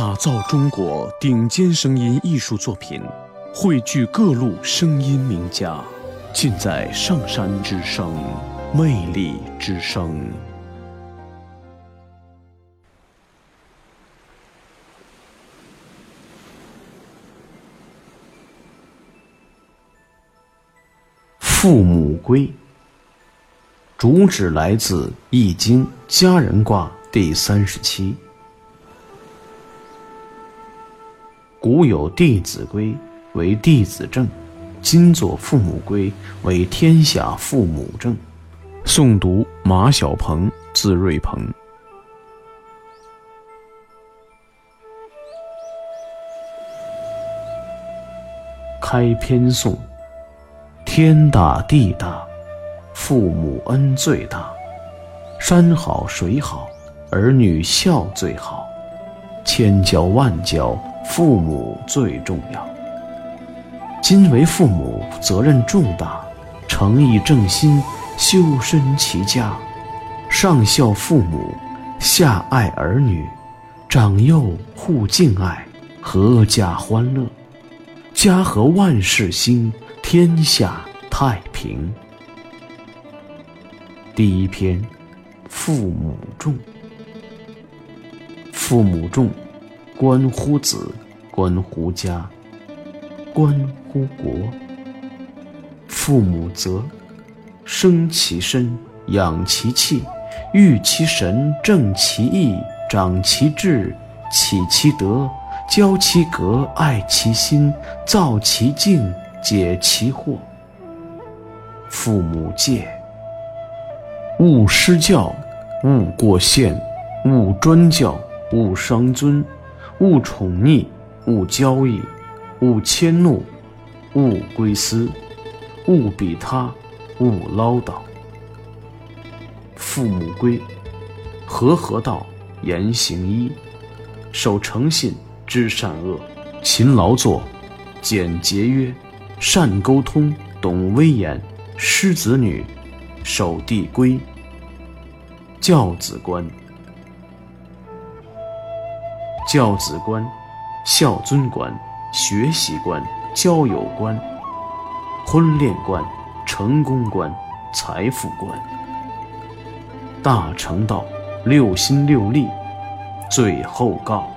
打造中国顶尖声音艺术作品，汇聚各路声音名家，尽在上山之声，魅力之声。父母归，主旨来自《易经》家人卦第三十七。古有弟子规为弟子正，今作父母规为天下父母正。诵读马小鹏，字瑞鹏。开篇颂：天大地大，父母恩最大。山好水好，儿女孝最好。千教万教。父母最重要。今为父母，责任重大，诚意正心，修身齐家，上孝父母，下爱儿女，长幼互敬爱，阖家欢乐，家和万事兴，天下太平。第一篇，父母重，父母重。关乎子，关乎家，关乎国。父母责，生其身，养其气，育其神，正其义，长其志，启其德，教其格，爱其心，造其境，解其惑。父母戒，勿失教，勿过限，勿专教，勿伤尊。勿宠溺，勿交易，勿迁怒，勿归私，勿比他，勿唠叨。父母规：和合道，言行一，守诚信，知善恶，勤劳作，俭节约，善沟通，懂威严，师子女，守弟规。教子观。教子观、孝尊观、学习观、交友观、婚恋观、成功观、财富观。大成道，六心六力，最后告。